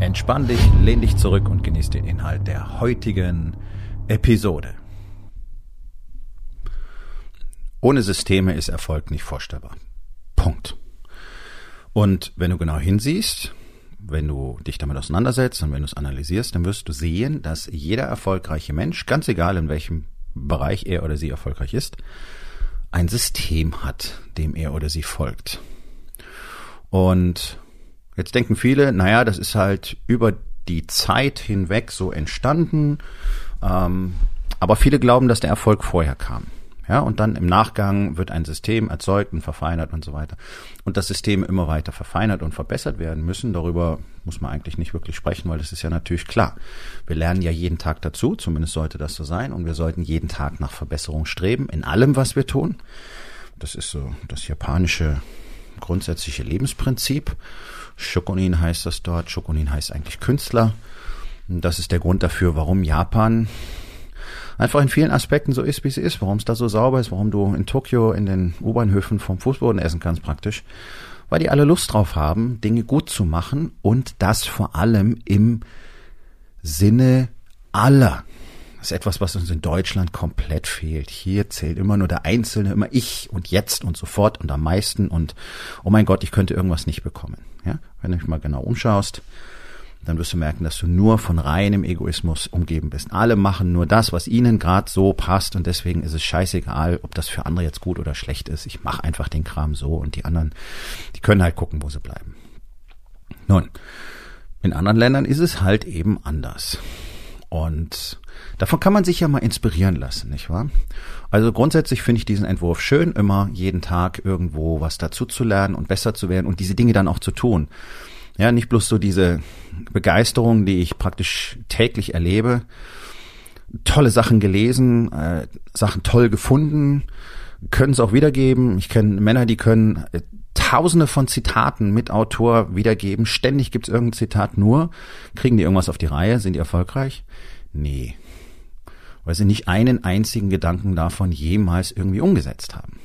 Entspann dich, lehn dich zurück und genieß den Inhalt der heutigen Episode. Ohne Systeme ist Erfolg nicht vorstellbar. Punkt. Und wenn du genau hinsiehst, wenn du dich damit auseinandersetzt und wenn du es analysierst, dann wirst du sehen, dass jeder erfolgreiche Mensch, ganz egal in welchem Bereich er oder sie erfolgreich ist, ein System hat, dem er oder sie folgt. Und Jetzt denken viele, naja, das ist halt über die Zeit hinweg so entstanden. Ähm, aber viele glauben, dass der Erfolg vorher kam. Ja, und dann im Nachgang wird ein System erzeugt und verfeinert und so weiter. Und das System immer weiter verfeinert und verbessert werden müssen. Darüber muss man eigentlich nicht wirklich sprechen, weil das ist ja natürlich klar. Wir lernen ja jeden Tag dazu, zumindest sollte das so sein. Und wir sollten jeden Tag nach Verbesserung streben, in allem, was wir tun. Das ist so das japanische grundsätzliche Lebensprinzip. Shokunin heißt das dort. Shokunin heißt eigentlich Künstler. Und das ist der Grund dafür, warum Japan einfach in vielen Aspekten so ist, wie es ist, warum es da so sauber ist, warum du in Tokio in den U-Bahnhöfen vom Fußboden essen kannst praktisch, weil die alle Lust drauf haben, Dinge gut zu machen und das vor allem im Sinne aller. Das ist etwas, was uns in Deutschland komplett fehlt. Hier zählt immer nur der Einzelne, immer ich und jetzt und sofort und am meisten und oh mein Gott, ich könnte irgendwas nicht bekommen. Ja, wenn du dich mal genau umschaust, dann wirst du merken, dass du nur von reinem Egoismus umgeben bist. Alle machen nur das, was ihnen gerade so passt und deswegen ist es scheißegal, ob das für andere jetzt gut oder schlecht ist. Ich mache einfach den Kram so und die anderen, die können halt gucken, wo sie bleiben. Nun, in anderen Ländern ist es halt eben anders. Und davon kann man sich ja mal inspirieren lassen, nicht wahr? Also grundsätzlich finde ich diesen Entwurf schön, immer jeden Tag irgendwo was dazu zu lernen und besser zu werden und diese Dinge dann auch zu tun. Ja, nicht bloß so diese Begeisterung, die ich praktisch täglich erlebe. Tolle Sachen gelesen, äh, Sachen toll gefunden, können es auch wiedergeben. Ich kenne Männer, die können äh, tausende von Zitaten mit Autor wiedergeben. Ständig gibt's irgendein Zitat nur. Kriegen die irgendwas auf die Reihe? Sind die erfolgreich? Nee. Weil sie nicht einen einzigen Gedanken davon jemals irgendwie umgesetzt haben.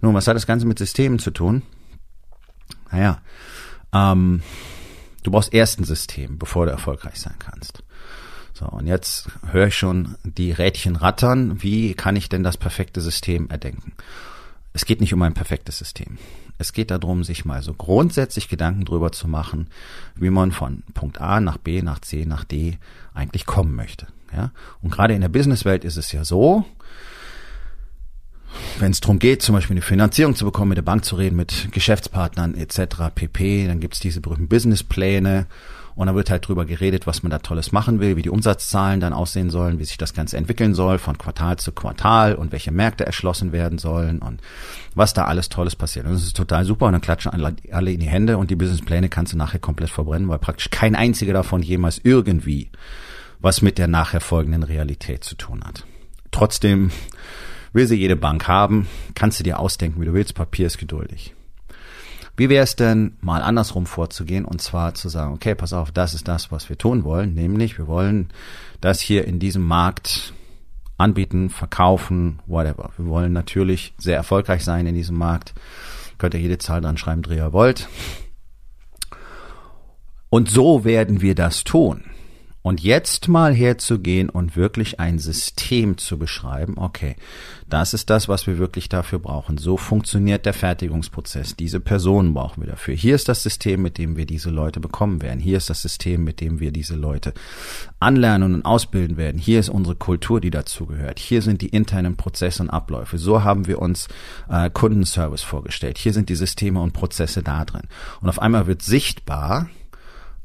Nun, was hat das Ganze mit Systemen zu tun? Naja, ähm, du brauchst erst ein System, bevor du erfolgreich sein kannst. So, und jetzt höre ich schon die Rädchen rattern. Wie kann ich denn das perfekte System erdenken? Es geht nicht um ein perfektes System. Es geht darum, sich mal so grundsätzlich Gedanken drüber zu machen, wie man von Punkt A nach B, nach C, nach D eigentlich kommen möchte. Ja? Und gerade in der Businesswelt ist es ja so, wenn es darum geht, zum Beispiel eine Finanzierung zu bekommen, mit der Bank zu reden, mit Geschäftspartnern etc. pp, dann gibt's diese berühmten Businesspläne und da wird halt drüber geredet, was man da Tolles machen will, wie die Umsatzzahlen dann aussehen sollen, wie sich das Ganze entwickeln soll von Quartal zu Quartal und welche Märkte erschlossen werden sollen und was da alles Tolles passiert. Und das ist total super und dann klatschen alle in die Hände und die Businesspläne kannst du nachher komplett verbrennen, weil praktisch kein einziger davon jemals irgendwie was mit der nachher folgenden Realität zu tun hat. Trotzdem will sie jede Bank haben, kannst du dir ausdenken, wie du willst, Papier ist geduldig. Wie wäre es denn, mal andersrum vorzugehen und zwar zu sagen, okay, pass auf, das ist das, was wir tun wollen, nämlich wir wollen das hier in diesem Markt anbieten, verkaufen, whatever. Wir wollen natürlich sehr erfolgreich sein in diesem Markt. Könnt ihr jede Zahl dran schreiben, die ihr wollt. Und so werden wir das tun. Und jetzt mal herzugehen und wirklich ein System zu beschreiben, okay, das ist das, was wir wirklich dafür brauchen. So funktioniert der Fertigungsprozess. Diese Personen brauchen wir dafür. Hier ist das System, mit dem wir diese Leute bekommen werden. Hier ist das System, mit dem wir diese Leute anlernen und ausbilden werden. Hier ist unsere Kultur, die dazugehört. Hier sind die internen Prozesse und Abläufe. So haben wir uns äh, Kundenservice vorgestellt. Hier sind die Systeme und Prozesse da drin. Und auf einmal wird sichtbar,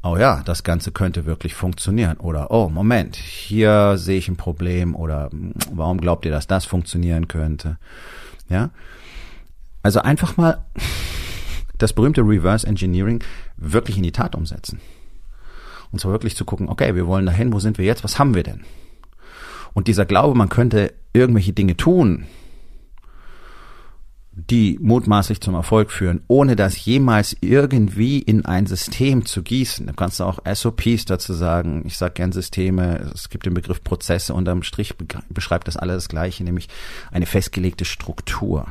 oh ja, das Ganze könnte wirklich funktionieren. Oder, oh, Moment, hier sehe ich ein Problem oder warum glaubt ihr, dass das funktionieren könnte? Ja. Also einfach mal das berühmte Reverse Engineering wirklich in die Tat umsetzen. Und zwar wirklich zu gucken, okay, wir wollen dahin, wo sind wir jetzt, was haben wir denn? Und dieser Glaube, man könnte irgendwelche Dinge tun, die mutmaßlich zum Erfolg führen, ohne das jemals irgendwie in ein System zu gießen. Du kannst auch SOPs dazu sagen. Ich sage gern Systeme. Es gibt den Begriff Prozesse. Unterm Strich beschreibt das alles das Gleiche, nämlich eine festgelegte Struktur.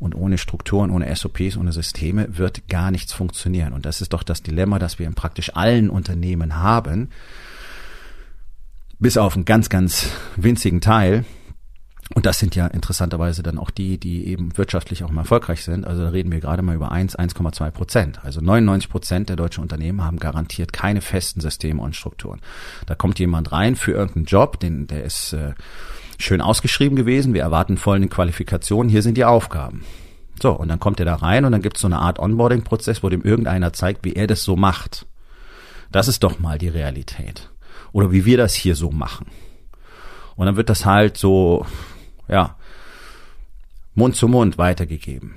Und ohne Strukturen, ohne SOPs, ohne Systeme wird gar nichts funktionieren. Und das ist doch das Dilemma, das wir in praktisch allen Unternehmen haben. Bis auf einen ganz, ganz winzigen Teil. Und das sind ja interessanterweise dann auch die, die eben wirtschaftlich auch mal erfolgreich sind. Also da reden wir gerade mal über 1, 1,2 Prozent. Also 99 Prozent der deutschen Unternehmen haben garantiert keine festen Systeme und Strukturen. Da kommt jemand rein für irgendeinen Job, den, der ist äh, schön ausgeschrieben gewesen. Wir erwarten folgende Qualifikationen. Hier sind die Aufgaben. So, und dann kommt er da rein und dann gibt es so eine Art Onboarding-Prozess, wo dem irgendeiner zeigt, wie er das so macht. Das ist doch mal die Realität. Oder wie wir das hier so machen. Und dann wird das halt so ja, Mund zu Mund weitergegeben.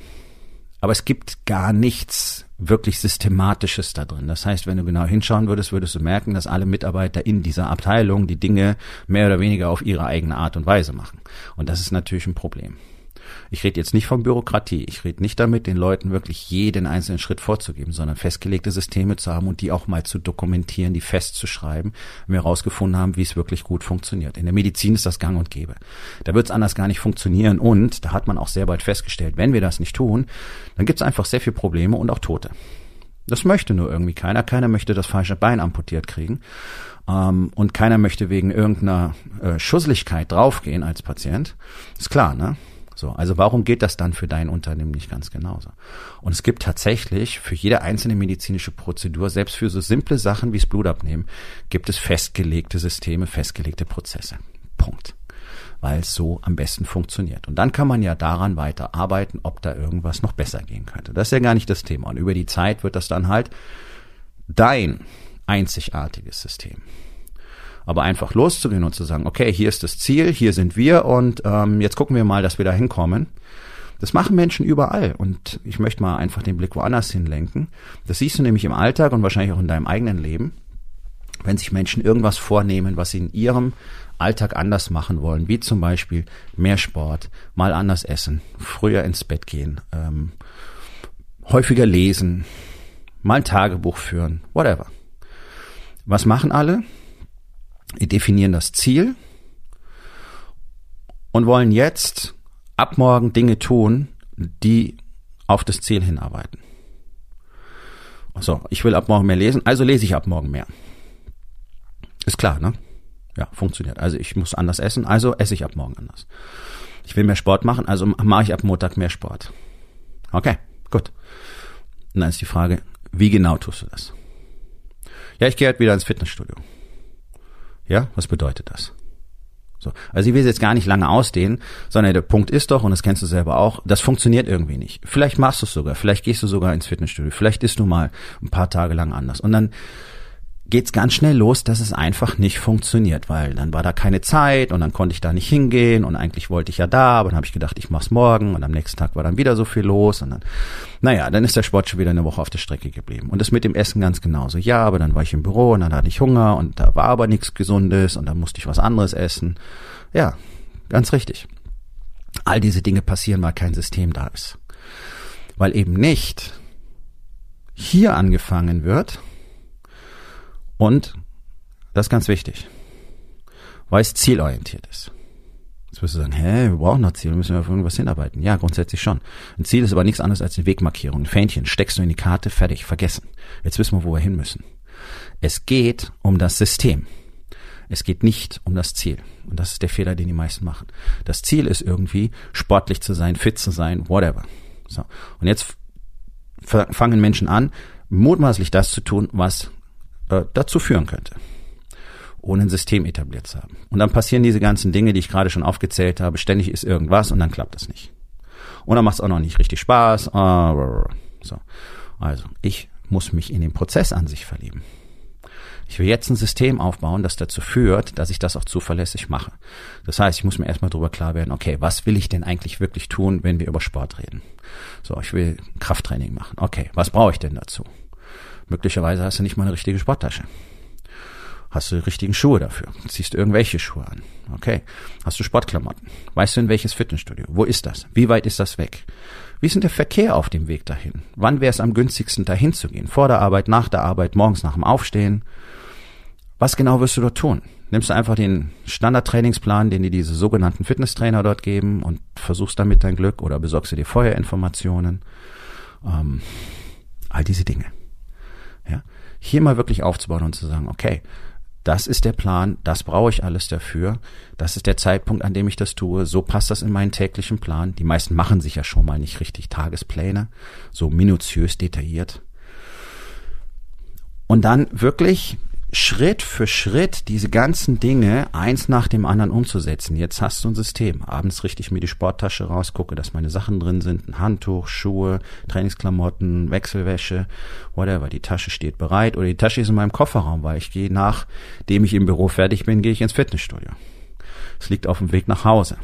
Aber es gibt gar nichts wirklich Systematisches da drin. Das heißt, wenn du genau hinschauen würdest, würdest du merken, dass alle Mitarbeiter in dieser Abteilung die Dinge mehr oder weniger auf ihre eigene Art und Weise machen. Und das ist natürlich ein Problem. Ich rede jetzt nicht von Bürokratie. Ich rede nicht damit, den Leuten wirklich jeden einzelnen Schritt vorzugeben, sondern festgelegte Systeme zu haben und die auch mal zu dokumentieren, die festzuschreiben, wenn wir herausgefunden haben, wie es wirklich gut funktioniert. In der Medizin ist das gang und gäbe. Da wird es anders gar nicht funktionieren und da hat man auch sehr bald festgestellt, wenn wir das nicht tun, dann gibt es einfach sehr viele Probleme und auch Tote. Das möchte nur irgendwie keiner. Keiner möchte das falsche Bein amputiert kriegen. Ähm, und keiner möchte wegen irgendeiner äh, Schusseligkeit draufgehen als Patient. Ist klar, ne? So, also warum geht das dann für dein Unternehmen nicht ganz genauso? Und es gibt tatsächlich für jede einzelne medizinische Prozedur, selbst für so simple Sachen wie das Blutabnehmen, gibt es festgelegte Systeme, festgelegte Prozesse. Punkt. Weil es so am besten funktioniert. Und dann kann man ja daran weiter arbeiten, ob da irgendwas noch besser gehen könnte. Das ist ja gar nicht das Thema. Und über die Zeit wird das dann halt dein einzigartiges System aber einfach loszugehen und zu sagen, okay, hier ist das Ziel, hier sind wir und ähm, jetzt gucken wir mal, dass wir da hinkommen. Das machen Menschen überall und ich möchte mal einfach den Blick woanders hinlenken. Das siehst du nämlich im Alltag und wahrscheinlich auch in deinem eigenen Leben, wenn sich Menschen irgendwas vornehmen, was sie in ihrem Alltag anders machen wollen, wie zum Beispiel mehr Sport, mal anders essen, früher ins Bett gehen, ähm, häufiger lesen, mal ein Tagebuch führen, whatever. Was machen alle? Wir definieren das Ziel und wollen jetzt ab morgen Dinge tun, die auf das Ziel hinarbeiten. So, ich will ab morgen mehr lesen, also lese ich ab morgen mehr. Ist klar, ne? Ja, funktioniert. Also ich muss anders essen, also esse ich ab morgen anders. Ich will mehr Sport machen, also mache ich ab Montag mehr Sport. Okay, gut. Und dann ist die Frage, wie genau tust du das? Ja, ich gehe halt wieder ins Fitnessstudio. Ja, was bedeutet das? So. Also ich will es jetzt gar nicht lange ausdehnen, sondern der Punkt ist doch, und das kennst du selber auch, das funktioniert irgendwie nicht. Vielleicht machst du es sogar, vielleicht gehst du sogar ins Fitnessstudio, vielleicht isst du mal ein paar Tage lang anders. Und dann geht's ganz schnell los, dass es einfach nicht funktioniert, weil dann war da keine Zeit und dann konnte ich da nicht hingehen und eigentlich wollte ich ja da, aber dann habe ich gedacht, ich mach's morgen und am nächsten Tag war dann wieder so viel los und dann, naja, dann ist der Sport schon wieder eine Woche auf der Strecke geblieben. Und das mit dem Essen ganz genauso. Ja, aber dann war ich im Büro und dann hatte ich Hunger und da war aber nichts Gesundes und dann musste ich was anderes essen. Ja, ganz richtig. All diese Dinge passieren, weil kein System da ist. Weil eben nicht hier angefangen wird, und, das ist ganz wichtig, weil es zielorientiert ist. Jetzt wirst du sagen, hä, wir brauchen noch Ziel, wir auf irgendwas hinarbeiten. Ja, grundsätzlich schon. Ein Ziel ist aber nichts anderes als eine Wegmarkierung. Ein Fähnchen steckst du in die Karte, fertig, vergessen. Jetzt wissen wir, wo wir hin müssen. Es geht um das System. Es geht nicht um das Ziel. Und das ist der Fehler, den die meisten machen. Das Ziel ist irgendwie, sportlich zu sein, fit zu sein, whatever. So. Und jetzt fangen Menschen an, mutmaßlich das zu tun, was äh, dazu führen könnte ohne ein System etabliert zu haben. Und dann passieren diese ganzen Dinge, die ich gerade schon aufgezählt habe. Ständig ist irgendwas und dann klappt das nicht. Und dann macht es auch noch nicht richtig Spaß. Ah, so. Also, ich muss mich in den Prozess an sich verlieben. Ich will jetzt ein System aufbauen, das dazu führt, dass ich das auch zuverlässig mache. Das heißt, ich muss mir erstmal darüber klar werden, okay, was will ich denn eigentlich wirklich tun, wenn wir über Sport reden? So, ich will Krafttraining machen. Okay, was brauche ich denn dazu? Möglicherweise hast du nicht mal eine richtige Sporttasche. Hast du die richtigen Schuhe dafür? Ziehst du irgendwelche Schuhe an? Okay. Hast du Sportklamotten? Weißt du in welches Fitnessstudio? Wo ist das? Wie weit ist das weg? Wie ist denn der Verkehr auf dem Weg dahin? Wann wäre es am günstigsten, dahin zu gehen? Vor der Arbeit, nach der Arbeit, morgens nach dem Aufstehen? Was genau wirst du dort tun? Nimmst du einfach den Standardtrainingsplan, den dir diese sogenannten Fitnesstrainer dort geben und versuchst damit dein Glück oder besorgst du dir vorher Informationen? Ähm, all diese Dinge. Hier mal wirklich aufzubauen und zu sagen, okay, das ist der Plan, das brauche ich alles dafür, das ist der Zeitpunkt, an dem ich das tue, so passt das in meinen täglichen Plan. Die meisten machen sich ja schon mal nicht richtig Tagespläne, so minutiös detailliert. Und dann wirklich Schritt für Schritt diese ganzen Dinge eins nach dem anderen umzusetzen. Jetzt hast du ein System. Abends richte ich mir die Sporttasche raus, gucke, dass meine Sachen drin sind, ein Handtuch, Schuhe, Trainingsklamotten, Wechselwäsche, whatever. Die Tasche steht bereit oder die Tasche ist in meinem Kofferraum, weil ich gehe nachdem ich im Büro fertig bin, gehe ich ins Fitnessstudio. Es liegt auf dem Weg nach Hause.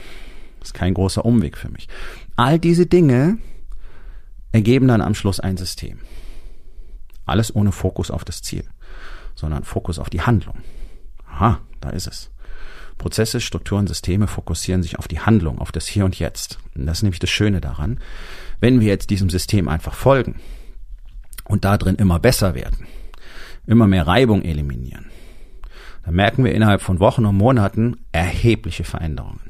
Ist kein großer Umweg für mich. All diese Dinge ergeben dann am Schluss ein System. Alles ohne Fokus auf das Ziel sondern Fokus auf die Handlung. Aha, da ist es. Prozesse, Strukturen, Systeme fokussieren sich auf die Handlung, auf das Hier und Jetzt. Und das ist nämlich das Schöne daran. Wenn wir jetzt diesem System einfach folgen und da drin immer besser werden, immer mehr Reibung eliminieren, dann merken wir innerhalb von Wochen und Monaten erhebliche Veränderungen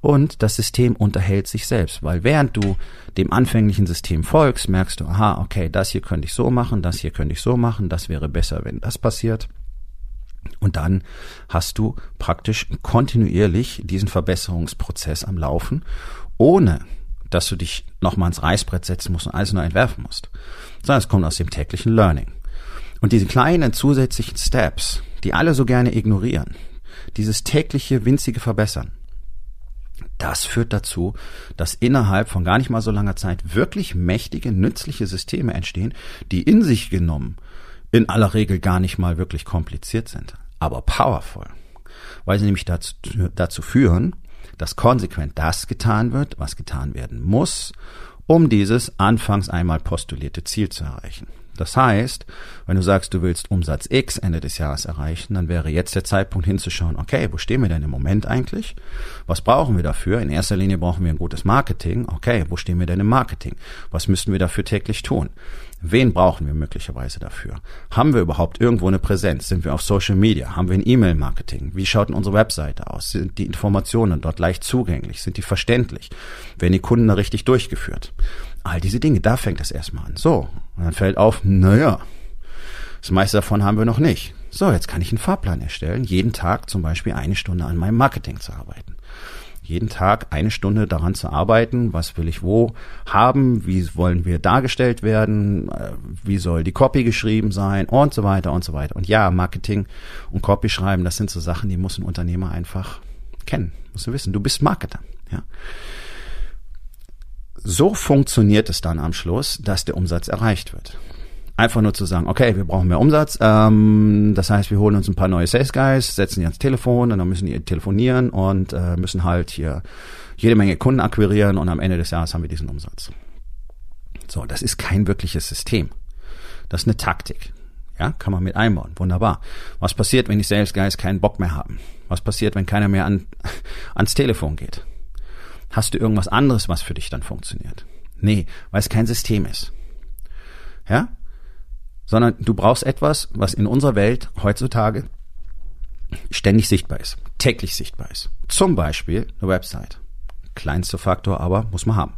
und das System unterhält sich selbst, weil während du dem anfänglichen System folgst, merkst du, aha, okay, das hier könnte ich so machen, das hier könnte ich so machen, das wäre besser, wenn das passiert. Und dann hast du praktisch kontinuierlich diesen Verbesserungsprozess am Laufen, ohne dass du dich nochmal ins Reißbrett setzen musst und alles neu entwerfen musst. Sondern es kommt aus dem täglichen Learning. Und diese kleinen zusätzlichen Steps, die alle so gerne ignorieren, dieses tägliche winzige Verbessern, das führt dazu, dass innerhalb von gar nicht mal so langer Zeit wirklich mächtige, nützliche Systeme entstehen, die in sich genommen in aller Regel gar nicht mal wirklich kompliziert sind, aber powerful, weil sie nämlich dazu, dazu führen, dass konsequent das getan wird, was getan werden muss, um dieses anfangs einmal postulierte Ziel zu erreichen. Das heißt, wenn du sagst, du willst Umsatz X Ende des Jahres erreichen, dann wäre jetzt der Zeitpunkt hinzuschauen, okay, wo stehen wir denn im Moment eigentlich? Was brauchen wir dafür? In erster Linie brauchen wir ein gutes Marketing. Okay, wo stehen wir denn im Marketing? Was müssten wir dafür täglich tun? Wen brauchen wir möglicherweise dafür? Haben wir überhaupt irgendwo eine Präsenz? Sind wir auf Social Media? Haben wir ein E-Mail-Marketing? Wie schaut denn unsere Webseite aus? Sind die Informationen dort leicht zugänglich? Sind die verständlich? Werden die Kunden da richtig durchgeführt? All diese Dinge, da fängt es erstmal an. So, und dann fällt auf, naja, das meiste davon haben wir noch nicht. So, jetzt kann ich einen Fahrplan erstellen, jeden Tag zum Beispiel eine Stunde an meinem Marketing zu arbeiten jeden Tag eine Stunde daran zu arbeiten, was will ich wo haben, wie wollen wir dargestellt werden, äh, wie soll die Copy geschrieben sein und so weiter und so weiter. Und ja, Marketing und Copy schreiben, das sind so Sachen, die muss ein Unternehmer einfach kennen, muss du wissen. Du bist Marketer, ja. So funktioniert es dann am Schluss, dass der Umsatz erreicht wird einfach nur zu sagen, okay, wir brauchen mehr Umsatz. Ähm, das heißt, wir holen uns ein paar neue Sales Guys, setzen die ans Telefon und dann müssen die telefonieren und äh, müssen halt hier jede Menge Kunden akquirieren und am Ende des Jahres haben wir diesen Umsatz. So, das ist kein wirkliches System. Das ist eine Taktik. Ja, kann man mit einbauen. Wunderbar. Was passiert, wenn die Sales Guys keinen Bock mehr haben? Was passiert, wenn keiner mehr an, ans Telefon geht? Hast du irgendwas anderes, was für dich dann funktioniert? Nee, weil es kein System ist. Ja? Sondern du brauchst etwas, was in unserer Welt heutzutage ständig sichtbar ist, täglich sichtbar ist. Zum Beispiel eine Website. Kleinster Faktor, aber muss man haben.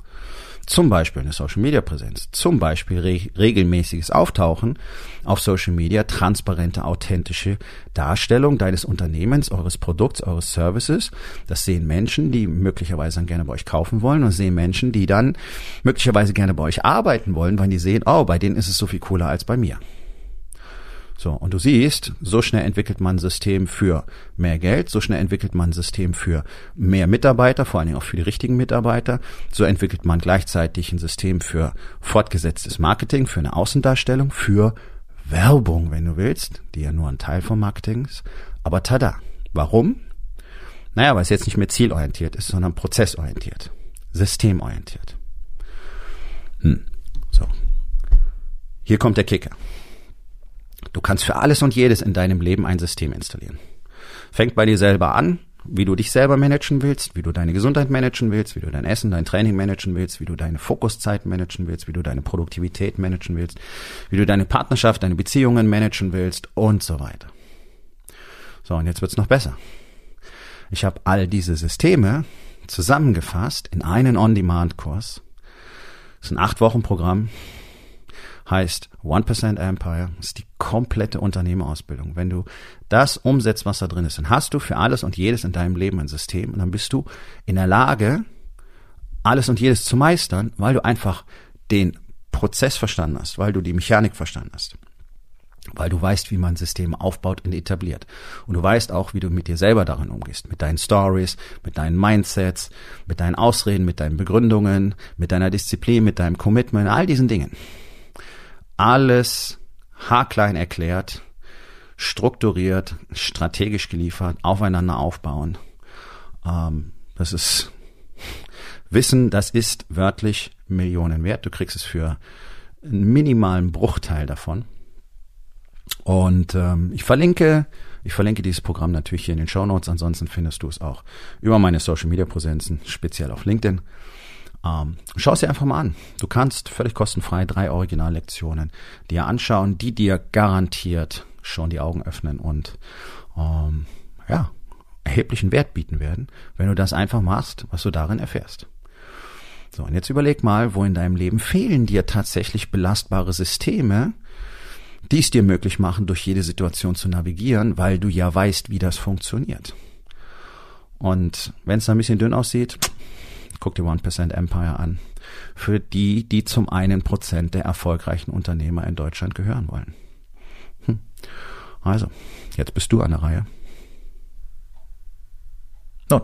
Zum Beispiel eine Social Media Präsenz, zum Beispiel re regelmäßiges Auftauchen auf Social Media, transparente, authentische Darstellung deines Unternehmens, eures Produkts, eures Services. Das sehen Menschen, die möglicherweise dann gerne bei euch kaufen wollen und sehen Menschen, die dann möglicherweise gerne bei euch arbeiten wollen, weil die sehen, oh, bei denen ist es so viel cooler als bei mir. So, und du siehst, so schnell entwickelt man ein System für mehr Geld, so schnell entwickelt man ein System für mehr Mitarbeiter, vor allen Dingen auch für die richtigen Mitarbeiter. So entwickelt man gleichzeitig ein System für fortgesetztes Marketing, für eine Außendarstellung, für Werbung, wenn du willst, die ja nur ein Teil vom Marketing ist. Aber tada. Warum? Naja, weil es jetzt nicht mehr zielorientiert ist, sondern prozessorientiert, systemorientiert. Hm. So. Hier kommt der Kicker. Du kannst für alles und jedes in deinem Leben ein System installieren. Fängt bei dir selber an, wie du dich selber managen willst, wie du deine Gesundheit managen willst, wie du dein Essen, dein Training managen willst, wie du deine Fokuszeit managen willst, wie du deine Produktivität managen willst, wie du deine Partnerschaft, deine Beziehungen managen willst und so weiter. So, und jetzt wird's noch besser. Ich habe all diese Systeme zusammengefasst in einen On-Demand-Kurs. Das ist ein acht Wochen Programm, heißt 1% Empire, ist die komplette Unternehmerausbildung. Wenn du das umsetzt, was da drin ist, dann hast du für alles und jedes in deinem Leben ein System und dann bist du in der Lage, alles und jedes zu meistern, weil du einfach den Prozess verstanden hast, weil du die Mechanik verstanden hast. Weil du weißt, wie man Systeme aufbaut und etabliert. Und du weißt auch, wie du mit dir selber darin umgehst. Mit deinen Stories, mit deinen Mindsets, mit deinen Ausreden, mit deinen Begründungen, mit deiner Disziplin, mit deinem Commitment, all diesen Dingen alles haarklein erklärt, strukturiert, strategisch geliefert, aufeinander aufbauen. Ähm, das ist Wissen, das ist wörtlich Millionen wert. Du kriegst es für einen minimalen Bruchteil davon. Und ähm, ich verlinke, ich verlinke dieses Programm natürlich hier in den Show Notes. Ansonsten findest du es auch über meine Social Media Präsenzen, speziell auf LinkedIn. Ähm, Schau es dir einfach mal an. Du kannst völlig kostenfrei drei Originallektionen dir anschauen, die dir garantiert schon die Augen öffnen und ähm, ja, erheblichen Wert bieten werden, wenn du das einfach machst, was du darin erfährst. So, und jetzt überleg mal, wo in deinem Leben fehlen dir tatsächlich belastbare Systeme, die es dir möglich machen, durch jede Situation zu navigieren, weil du ja weißt, wie das funktioniert. Und wenn es ein bisschen dünn aussieht, Guck dir 1% Empire an. Für die, die zum einen Prozent der erfolgreichen Unternehmer in Deutschland gehören wollen. Hm. Also, jetzt bist du an der Reihe. Nun,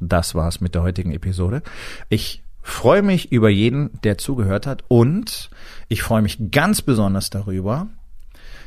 das war's mit der heutigen Episode. Ich freue mich über jeden, der zugehört hat und ich freue mich ganz besonders darüber,